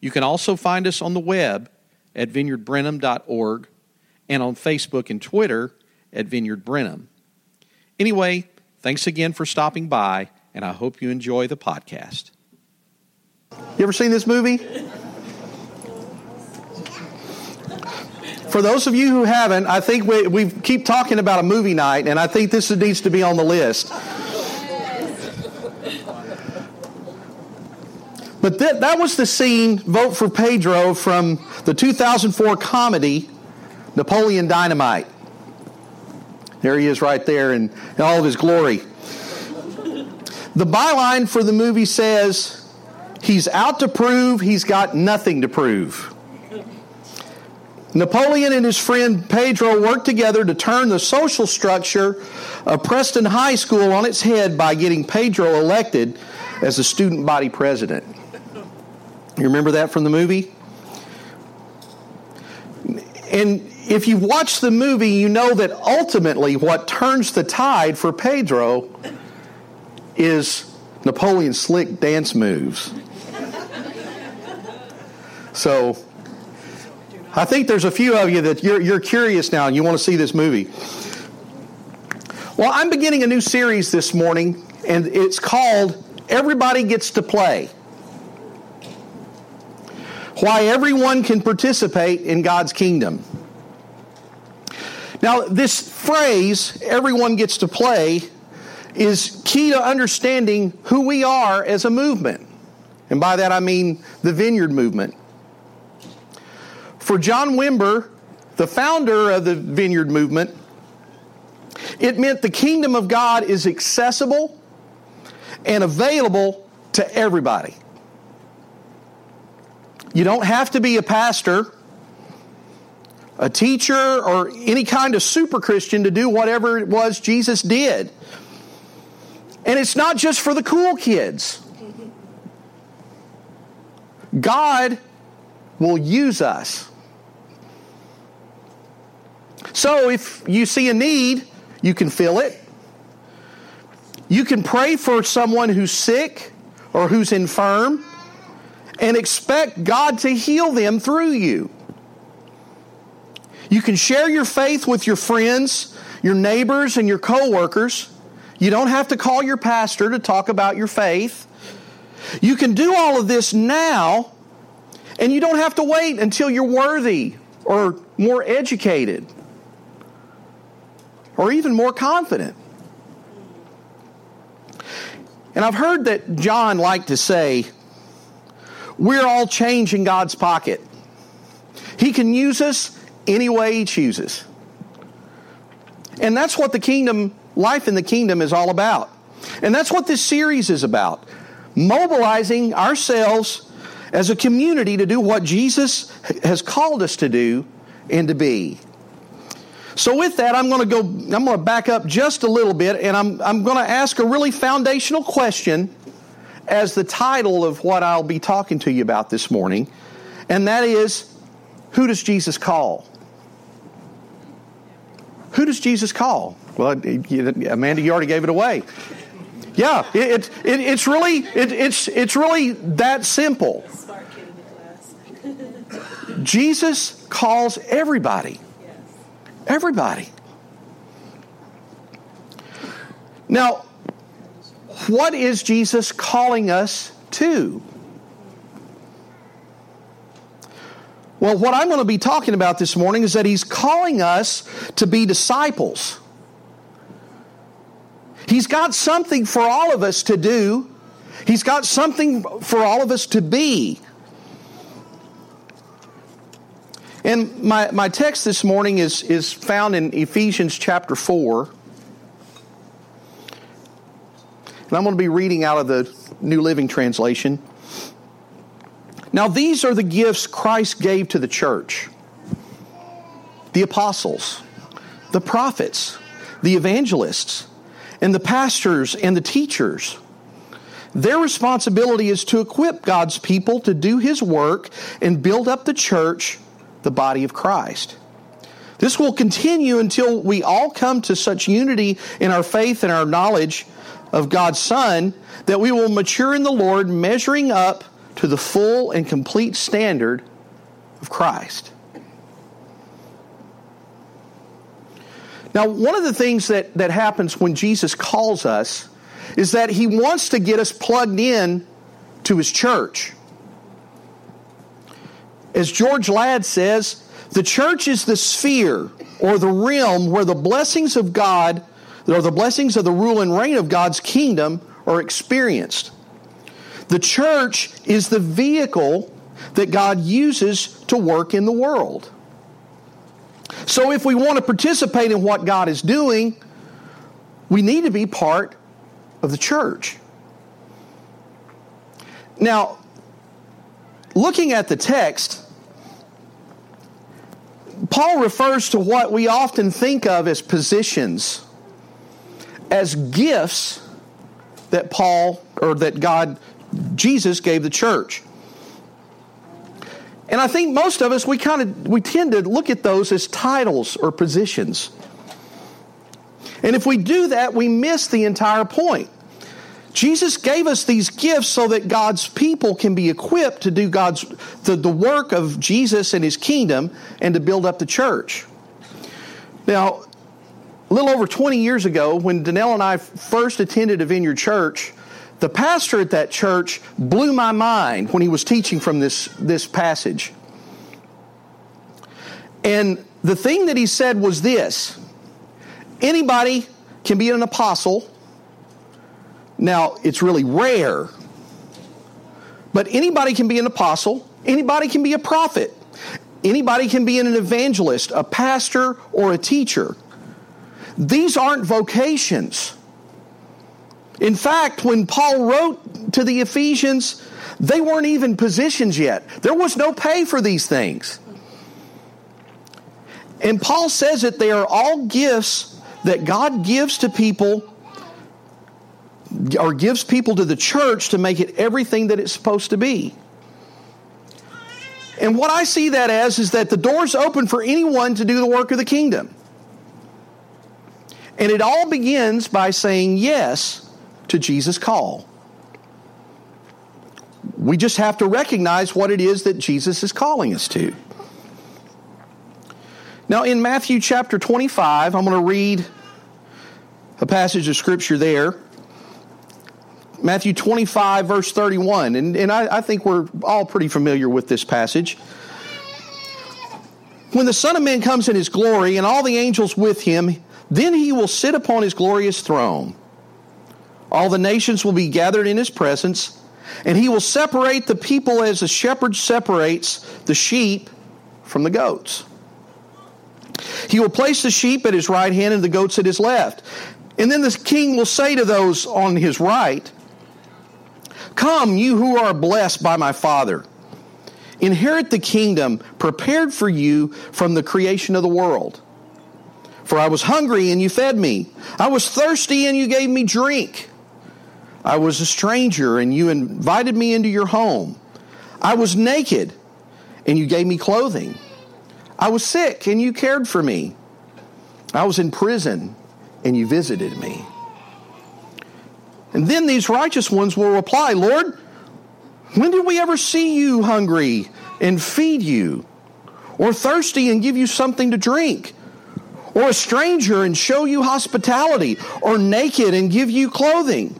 You can also find us on the web at vineyardbrenham.org and on Facebook and Twitter at Vineyard Brenham. Anyway, thanks again for stopping by, and I hope you enjoy the podcast. You ever seen this movie? For those of you who haven't, I think we, we keep talking about a movie night, and I think this needs to be on the list. But that, that was the scene, Vote for Pedro, from the 2004 comedy Napoleon Dynamite. There he is right there in, in all of his glory. The byline for the movie says, He's out to prove he's got nothing to prove. Napoleon and his friend Pedro worked together to turn the social structure of Preston High School on its head by getting Pedro elected as the student body president. You remember that from the movie? And if you watch the movie, you know that ultimately what turns the tide for Pedro is Napoleon's slick dance moves. So I think there's a few of you that you're, you're curious now and you want to see this movie. Well, I'm beginning a new series this morning, and it's called Everybody Gets to Play. Why everyone can participate in God's kingdom. Now, this phrase, everyone gets to play, is key to understanding who we are as a movement. And by that I mean the vineyard movement. For John Wimber, the founder of the vineyard movement, it meant the kingdom of God is accessible and available to everybody. You don't have to be a pastor a teacher, or any kind of super Christian to do whatever it was Jesus did. And it's not just for the cool kids. God will use us. So if you see a need, you can fill it. You can pray for someone who's sick or who's infirm and expect God to heal them through you. You can share your faith with your friends, your neighbors, and your coworkers. You don't have to call your pastor to talk about your faith. You can do all of this now, and you don't have to wait until you're worthy or more educated or even more confident. And I've heard that John liked to say, We're all change in God's pocket. He can use us any way he chooses. And that's what the kingdom, life in the kingdom is all about. And that's what this series is about mobilizing ourselves as a community to do what Jesus has called us to do and to be. So, with that, I'm going to go, I'm going to back up just a little bit and I'm, I'm going to ask a really foundational question as the title of what I'll be talking to you about this morning. And that is who does Jesus call? Who does Jesus call? Well, Amanda, you already gave it away. Yeah, it, it, it's really it, it's it's really that simple. Jesus calls everybody. Everybody. Now, what is Jesus calling us to? Well, what I'm going to be talking about this morning is that he's calling us to be disciples. He's got something for all of us to do. He's got something for all of us to be. And my, my text this morning is, is found in Ephesians chapter 4. And I'm going to be reading out of the New Living Translation. Now, these are the gifts Christ gave to the church the apostles, the prophets, the evangelists, and the pastors and the teachers. Their responsibility is to equip God's people to do His work and build up the church, the body of Christ. This will continue until we all come to such unity in our faith and our knowledge of God's Son that we will mature in the Lord, measuring up to the full and complete standard of Christ. Now, one of the things that, that happens when Jesus calls us is that he wants to get us plugged in to his church. As George Ladd says, the church is the sphere or the realm where the blessings of God, or the blessings of the rule and reign of God's kingdom, are experienced. The church is the vehicle that God uses to work in the world. So, if we want to participate in what God is doing, we need to be part of the church. Now, looking at the text, Paul refers to what we often think of as positions, as gifts that Paul or that God, Jesus gave the church. And I think most of us we kind of we tend to look at those as titles or positions. And if we do that, we miss the entire point. Jesus gave us these gifts so that God's people can be equipped to do God's the, the work of Jesus and his kingdom and to build up the church. Now, a little over 20 years ago, when Danelle and I first attended a vineyard church, the pastor at that church blew my mind when he was teaching from this, this passage. And the thing that he said was this anybody can be an apostle now, it's really rare, but anybody can be an apostle, anybody can be a prophet, anybody can be an evangelist, a pastor, or a teacher. These aren't vocations. In fact, when Paul wrote to the Ephesians, they weren't even positions yet. There was no pay for these things. And Paul says that they are all gifts that God gives to people or gives people to the church to make it everything that it's supposed to be. And what I see that as is that the door's open for anyone to do the work of the kingdom. And it all begins by saying yes to Jesus' call. We just have to recognize what it is that Jesus is calling us to. Now, in Matthew chapter 25, I'm going to read a passage of scripture there. Matthew 25, verse 31. And, and I, I think we're all pretty familiar with this passage. When the Son of Man comes in his glory and all the angels with him, then he will sit upon his glorious throne. All the nations will be gathered in his presence, and he will separate the people as a shepherd separates the sheep from the goats. He will place the sheep at his right hand and the goats at his left. And then the king will say to those on his right, Come, you who are blessed by my Father. Inherit the kingdom prepared for you from the creation of the world. For I was hungry and you fed me. I was thirsty and you gave me drink. I was a stranger and you invited me into your home. I was naked and you gave me clothing. I was sick and you cared for me. I was in prison and you visited me. And then these righteous ones will reply, Lord, when did we ever see you hungry and feed you? Or thirsty and give you something to drink? Or a stranger and show you hospitality? Or naked and give you clothing?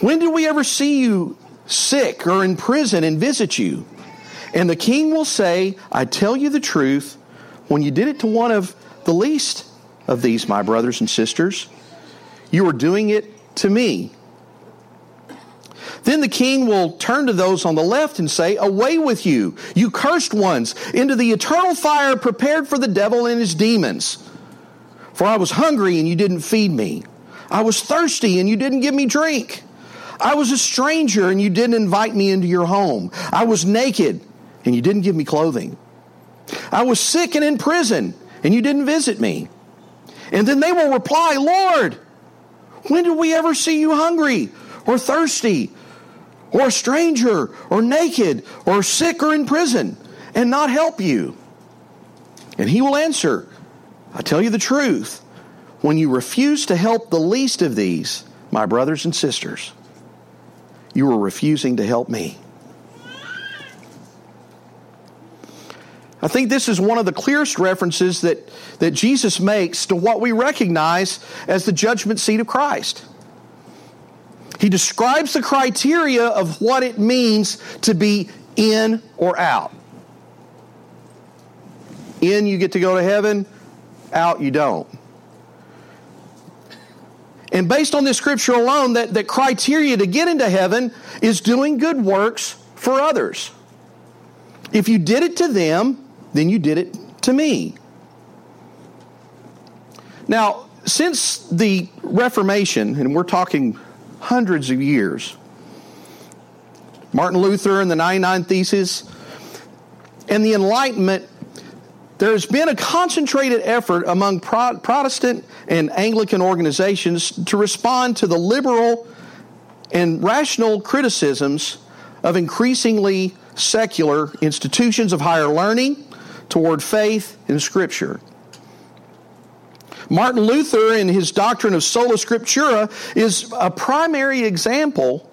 When did we ever see you sick or in prison and visit you? And the king will say, I tell you the truth, when you did it to one of the least of these, my brothers and sisters, you are doing it to me. Then the king will turn to those on the left and say, Away with you, you cursed ones, into the eternal fire prepared for the devil and his demons. For I was hungry and you didn't feed me. I was thirsty and you didn't give me drink. I was a stranger and you didn't invite me into your home. I was naked and you didn't give me clothing. I was sick and in prison and you didn't visit me. And then they will reply, Lord, when did we ever see you hungry or thirsty or a stranger or naked or sick or in prison and not help you? And he will answer, I tell you the truth. When you refuse to help the least of these, my brothers and sisters, you are refusing to help me. I think this is one of the clearest references that, that Jesus makes to what we recognize as the judgment seat of Christ. He describes the criteria of what it means to be in or out. In, you get to go to heaven, out, you don't. And based on this scripture alone, that, that criteria to get into heaven is doing good works for others. If you did it to them, then you did it to me. Now, since the Reformation, and we're talking hundreds of years, Martin Luther and the 99 Theses, and the Enlightenment, there's been a concentrated effort among Protestant and Anglican organizations to respond to the liberal and rational criticisms of increasingly secular institutions of higher learning toward faith in Scripture. Martin Luther, in his doctrine of sola scriptura, is a primary example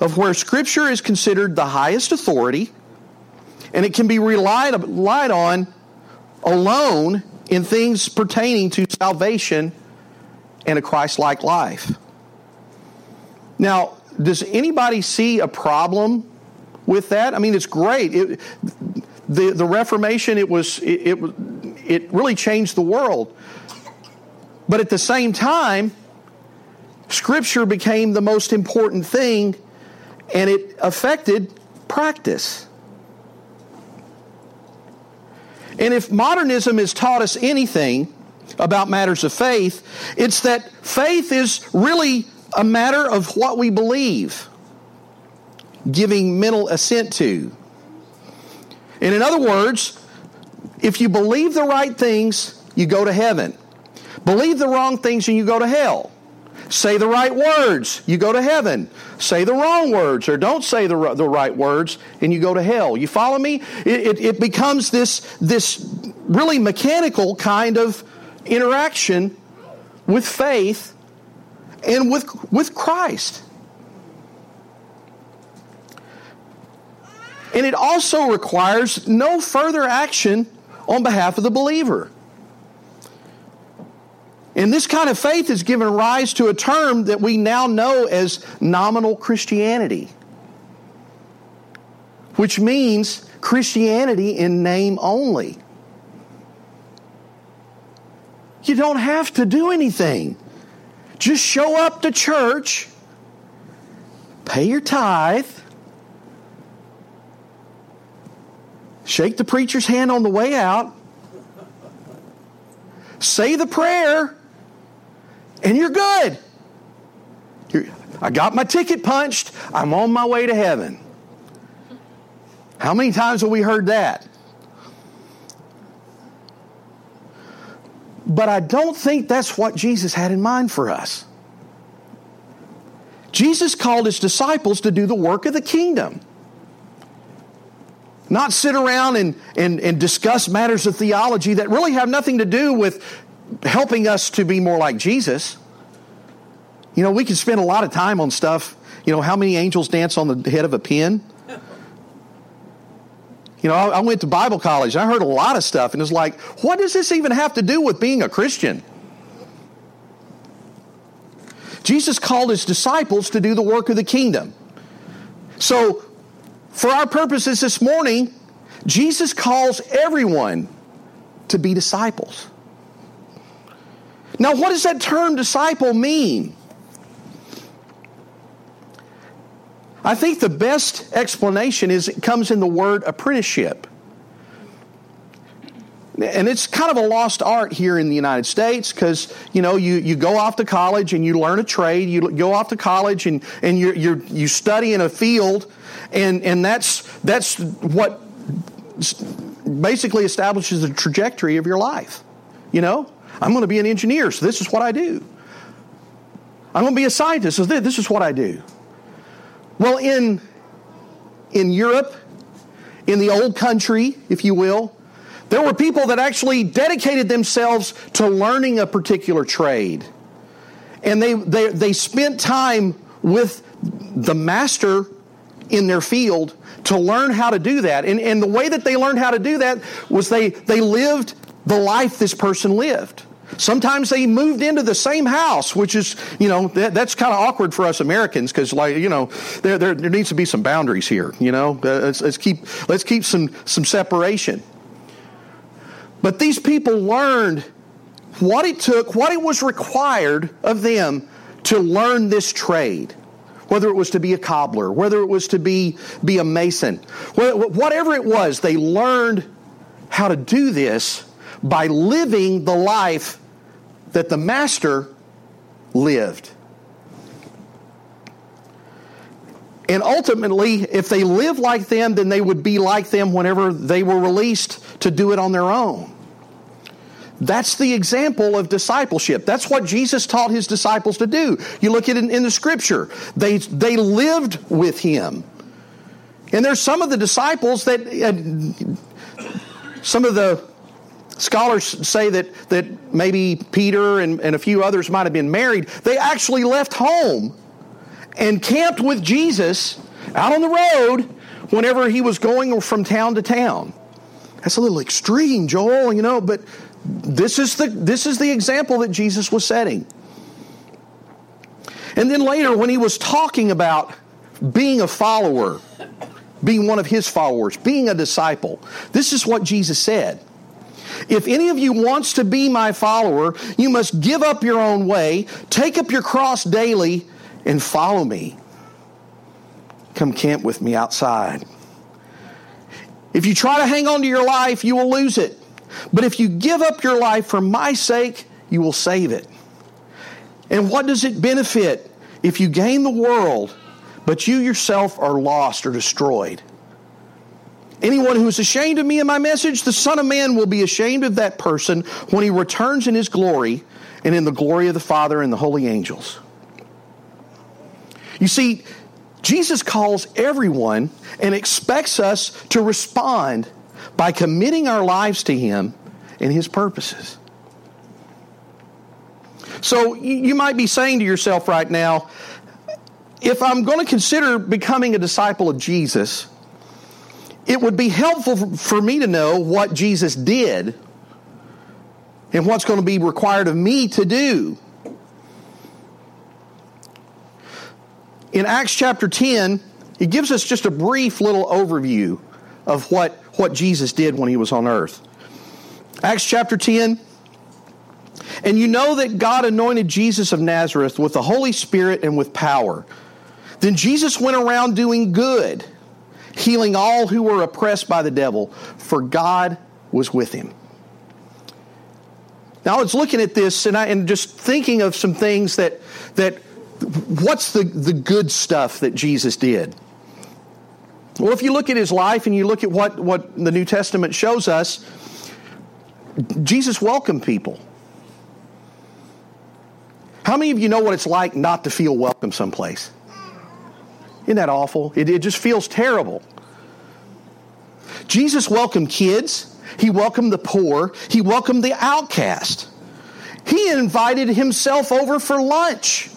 of where Scripture is considered the highest authority and it can be relied, relied on alone in things pertaining to salvation and a Christ like life. Now, does anybody see a problem with that? I mean, it's great. It, the, the Reformation, it was it, it, it really changed the world. But at the same time, Scripture became the most important thing, and it affected practice. And if modernism has taught us anything about matters of faith, it's that faith is really a matter of what we believe, giving mental assent to. And in other words, if you believe the right things, you go to heaven. Believe the wrong things and you go to hell. Say the right words, you go to heaven. Say the wrong words or don't say the, the right words and you go to hell. You follow me? It, it, it becomes this, this really mechanical kind of interaction with faith and with, with Christ. And it also requires no further action on behalf of the believer. And this kind of faith has given rise to a term that we now know as nominal Christianity, which means Christianity in name only. You don't have to do anything. Just show up to church, pay your tithe, shake the preacher's hand on the way out, say the prayer, and you're good. You're, I got my ticket punched. I'm on my way to heaven. How many times have we heard that? But I don't think that's what Jesus had in mind for us. Jesus called his disciples to do the work of the kingdom. Not sit around and, and, and discuss matters of theology that really have nothing to do with helping us to be more like Jesus. You know, we can spend a lot of time on stuff. You know, how many angels dance on the head of a pin? You know, I, I went to Bible college. I heard a lot of stuff, and it's like, what does this even have to do with being a Christian? Jesus called his disciples to do the work of the kingdom. So for our purposes this morning, Jesus calls everyone to be disciples. Now, what does that term disciple mean? I think the best explanation is it comes in the word apprenticeship. and it's kind of a lost art here in the United States because you know you, you go off to college and you learn a trade. You go off to college and and you you you study in a field, and and that's that's what basically establishes the trajectory of your life. You know, I'm going to be an engineer, so this is what I do. I'm going to be a scientist, so this is what I do. Well, in in Europe, in the old country, if you will, there were people that actually dedicated themselves to learning a particular trade. And they, they, they spent time with the master in their field to learn how to do that. And, and the way that they learned how to do that was they, they lived the life this person lived. Sometimes they moved into the same house, which is, you know, that, that's kind of awkward for us Americans because, like, you know, there, there, there, needs to be some boundaries here. You know, uh, let's, let's keep let's keep some some separation. But these people learned what it took, what it was required of them to learn this trade. Whether it was to be a cobbler, whether it was to be, be a mason, whatever it was, they learned how to do this by living the life that the master lived. And ultimately, if they lived like them, then they would be like them whenever they were released to do it on their own. That's the example of discipleship. That's what Jesus taught his disciples to do. You look at it in the scripture. They, they lived with him. And there's some of the disciples that, uh, some of the scholars say that, that maybe Peter and, and a few others might have been married. They actually left home and camped with Jesus out on the road whenever he was going from town to town. That's a little extreme, Joel, you know, but this is the this is the example that Jesus was setting. And then later when he was talking about being a follower, being one of his followers, being a disciple, this is what Jesus said. If any of you wants to be my follower, you must give up your own way, take up your cross daily, and follow me. Come camp with me outside. If you try to hang on to your life, you will lose it. But if you give up your life for my sake, you will save it. And what does it benefit if you gain the world, but you yourself are lost or destroyed? Anyone who is ashamed of me and my message, the Son of Man will be ashamed of that person when he returns in his glory and in the glory of the Father and the holy angels. You see, Jesus calls everyone and expects us to respond by committing our lives to Him and His purposes. So you might be saying to yourself right now, if I'm going to consider becoming a disciple of Jesus, it would be helpful for me to know what Jesus did and what's going to be required of me to do. In Acts chapter 10, it gives us just a brief little overview of what, what Jesus did when he was on earth. Acts chapter 10. And you know that God anointed Jesus of Nazareth with the Holy Spirit and with power. Then Jesus went around doing good, healing all who were oppressed by the devil, for God was with him. Now I was looking at this and, I, and just thinking of some things that, that what's the, the good stuff that Jesus did? Well, if you look at his life and you look at what, what the New Testament shows us, Jesus welcomed people. How many of you know what it's like not to feel welcome someplace? Isn't that awful? It, it just feels terrible. Jesus welcomed kids, he welcomed the poor, he welcomed the outcast. He invited himself over for lunch.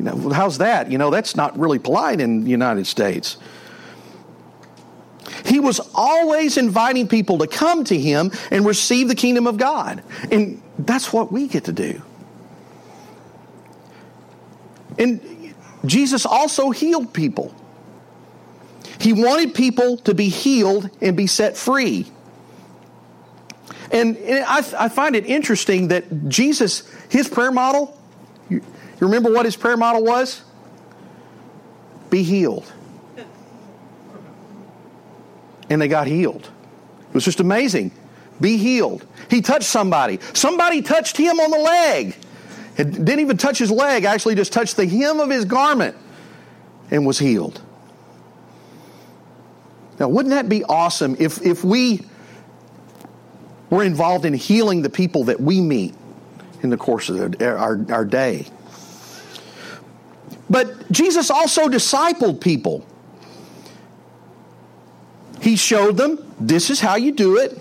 You know, how's that? You know, that's not really polite in the United States. He was always inviting people to come to him and receive the kingdom of God. And that's what we get to do. And Jesus also healed people. He wanted people to be healed and be set free. And I, find it interesting that Jesus, his prayer model, you remember what his prayer model was? Be healed. And they got healed. It was just amazing. Be healed. He touched somebody. Somebody touched him on the leg. It didn't even touch his leg, actually just touched the hem of his garment and was healed. Now, wouldn't that be awesome if, if we were involved in healing the people that we meet in the course of the, our, our day? But Jesus also discipled people. He showed them this is how you do it.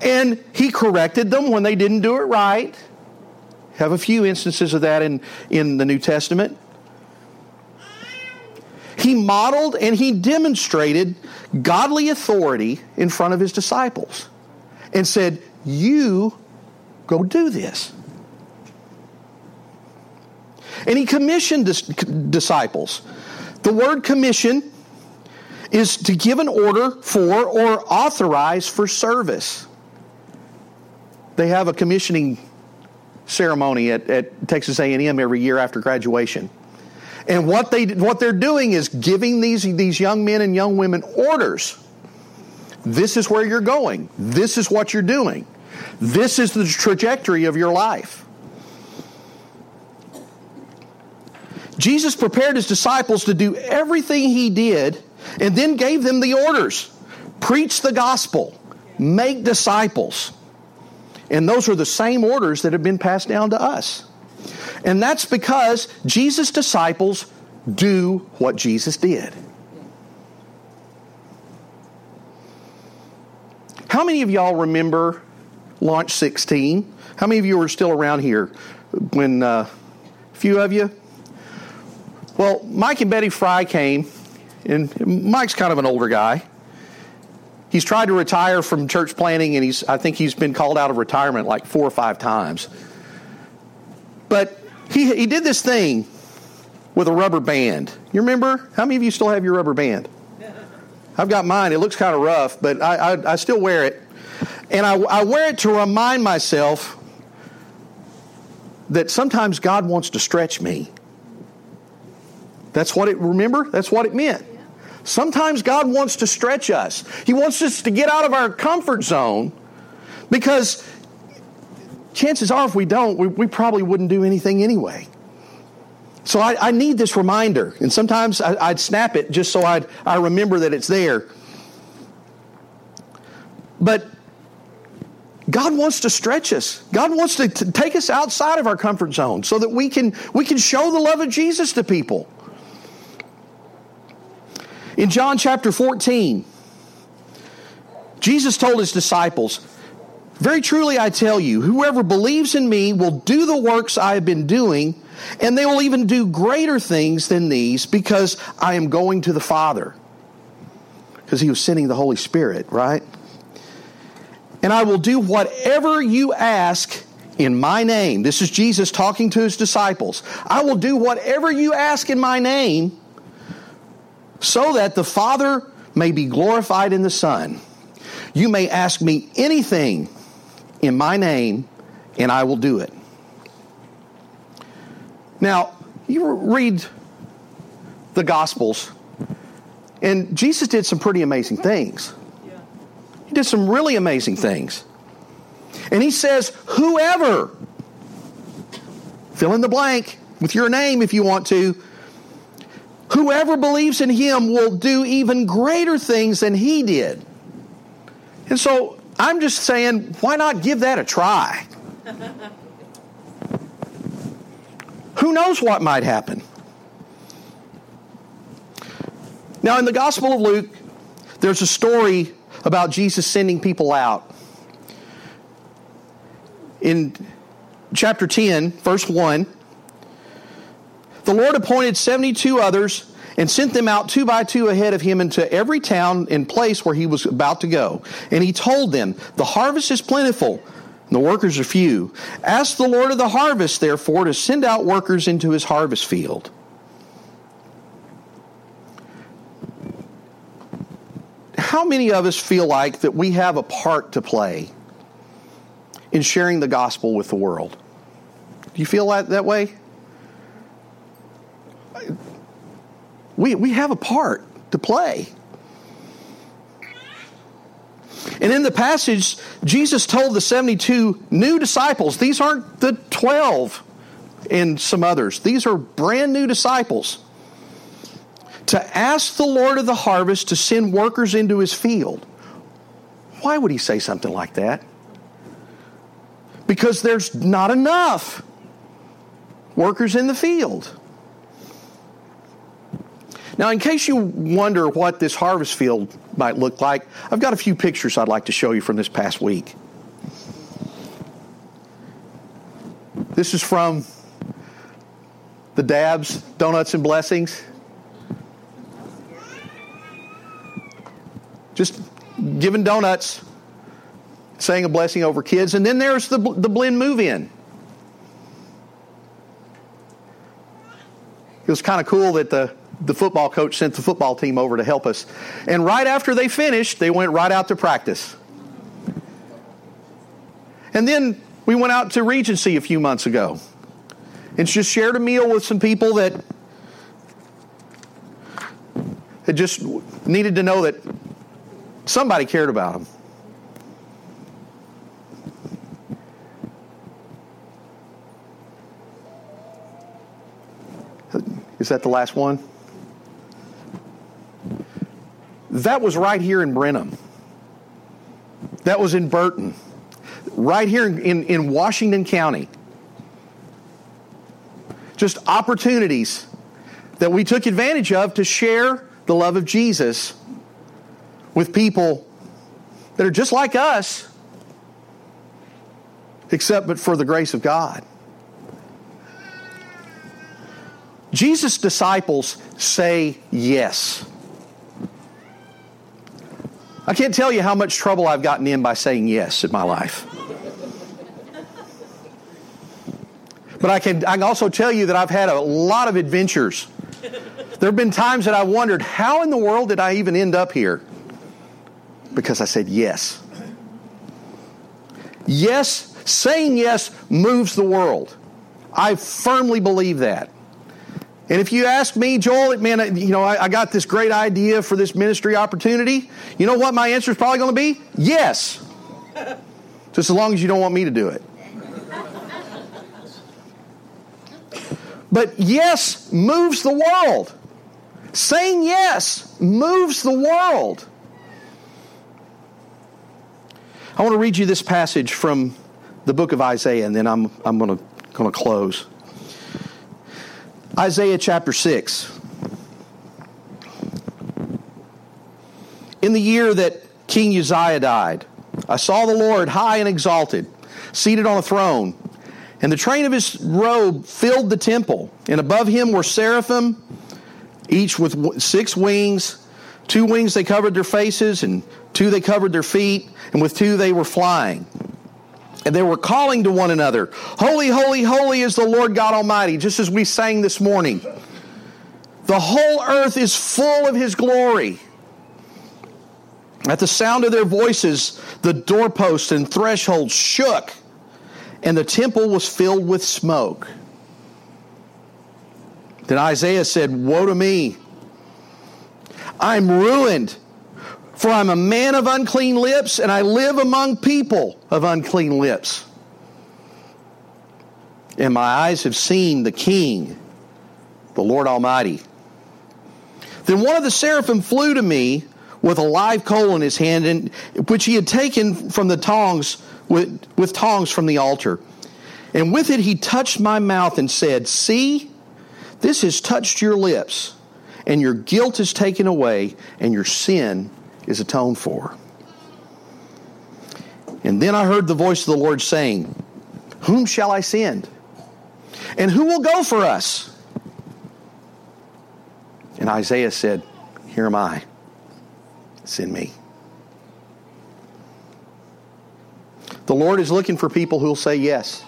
And he corrected them when they didn't do it right. Have a few instances of that in, in the New Testament. He modeled and he demonstrated godly authority in front of his disciples and said, You go do this. And he commissioned disciples. The word commission is to give an order for or authorize for service. They have a commissioning ceremony at, at Texas A&M every year after graduation. And what they what they're doing is giving these these young men and young women orders. This is where you're going. This is what you're doing. This is the trajectory of your life. Jesus prepared his disciples to do everything he did and then gave them the orders preach the gospel, make disciples. And those are the same orders that have been passed down to us. And that's because Jesus' disciples do what Jesus did. How many of y'all remember Launch 16? How many of you are still around here when uh, a few of you? Well, Mike and Betty Fry came and Mike's kind of an older guy. He's tried to retire from church planning, and he's I think he's been called out of retirement like four or five times. But he he did this thing with a rubber band. You remember? How many of you still have your rubber band? I've got mine. It looks kind of rough, but I, I, I still wear it. And I, I wear it to remind myself that sometimes God wants to stretch me. That's what it, remember? That's what it meant. Sometimes God wants to stretch us. He wants us to get out of our comfort zone because chances are, if we don't, we, we probably wouldn't do anything anyway. So I, I need this reminder. And sometimes I, would snap it just so I'd, I remember that it's there. But God wants to stretch us. God wants to, to take us outside of our comfort zone so that we can, we can show the love of Jesus to people. In John chapter 14, Jesus told his disciples, Very truly I tell you, whoever believes in me will do the works I have been doing, and they will even do greater things than these because I am going to the Father. Because he was sending the Holy Spirit, right? And I will do whatever you ask in my name. This is Jesus talking to his disciples. I will do whatever you ask in my name so that the Father may be glorified in the Son. You may ask me anything in my name, and I will do it. Now, you read the Gospels, and Jesus did some pretty amazing things. He did some really amazing things. And he says, Whoever, fill in the blank with your name if you want to, Whoever believes in him will do even greater things than he did. And so I'm just saying, why not give that a try? Who knows what might happen? Now, in the Gospel of Luke, there's a story about Jesus sending people out. In chapter 10, verse 1, the Lord appointed 72 others and sent them out two by two ahead of him into every town and place where he was about to go. And he told them, The harvest is plentiful, and the workers are few. Ask the Lord of the harvest, therefore, to send out workers into his harvest field. How many of us feel like that we have a part to play in sharing the gospel with the world? Do you feel that, that way? We, we have a part to play. And in the passage, Jesus told the 72 new disciples, these aren't the 12 and some others, these are brand new disciples, to ask the Lord of the harvest to send workers into his field. Why would he say something like that? Because there's not enough workers in the field. Now, in case you wonder what this harvest field might look like, I've got a few pictures I'd like to show you from this past week. This is from the Dabs Donuts and Blessings. Just giving donuts, saying a blessing over kids. And then there's the, the Blinn move in. It was kind of cool that the the football coach sent the football team over to help us. And right after they finished, they went right out to practice. And then we went out to Regency a few months ago and just shared a meal with some people that had just needed to know that somebody cared about them. Is that the last one? That was right here in Brenham. That was in Burton. Right here in, in Washington County. Just opportunities that we took advantage of to share the love of Jesus with people that are just like us, except but for the grace of God. Jesus' disciples say yes. I can't tell you how much trouble I've gotten in by saying yes in my life. But I can, I can also tell you that I've had a lot of adventures. There have been times that I wondered, how in the world did I even end up here? Because I said yes. Yes, saying yes moves the world. I firmly believe that. And if you ask me, Joel, man, you know, I, I, got this great idea for this ministry opportunity. You know what my answer is probably going to be? Yes. Just as long as you don't want me to do it. But yes moves the world. Saying yes moves the world. I want to read you this passage from the book of Isaiah, and then I'm, I'm going to, going to close. Isaiah chapter 6. In the year that King Uzziah died, I saw the Lord high and exalted, seated on a throne, and the train of his robe filled the temple. And above him were seraphim, each with six wings. Two wings they covered their faces, and two they covered their feet, and with two they were flying. And they were calling to one another, Holy, holy, holy is the Lord God Almighty, just as we sang this morning. The whole earth is full of His glory. At the sound of their voices, the doorposts and thresholds shook, and the temple was filled with smoke. Then Isaiah said, Woe to me! I'm ruined for I'm a man of unclean lips, and I live among people of unclean lips. And my eyes have seen the King, the Lord Almighty. Then one of the seraphim flew to me with a live coal in his hand, and, which he had taken from the tongs with, with tongs from the altar. And with it he touched my mouth and said, See, this has touched your lips, and your guilt is taken away, and your sin is atoned for. And then I heard the voice of the Lord saying, Whom shall I send? And who will go for us? And Isaiah said, Here am I. Send me. The Lord is looking for people who will say yes.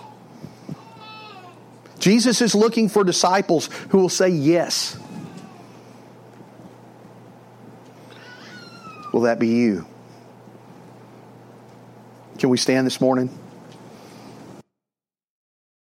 Jesus is looking for disciples who will say yes. Will that be you? Can we stand this morning?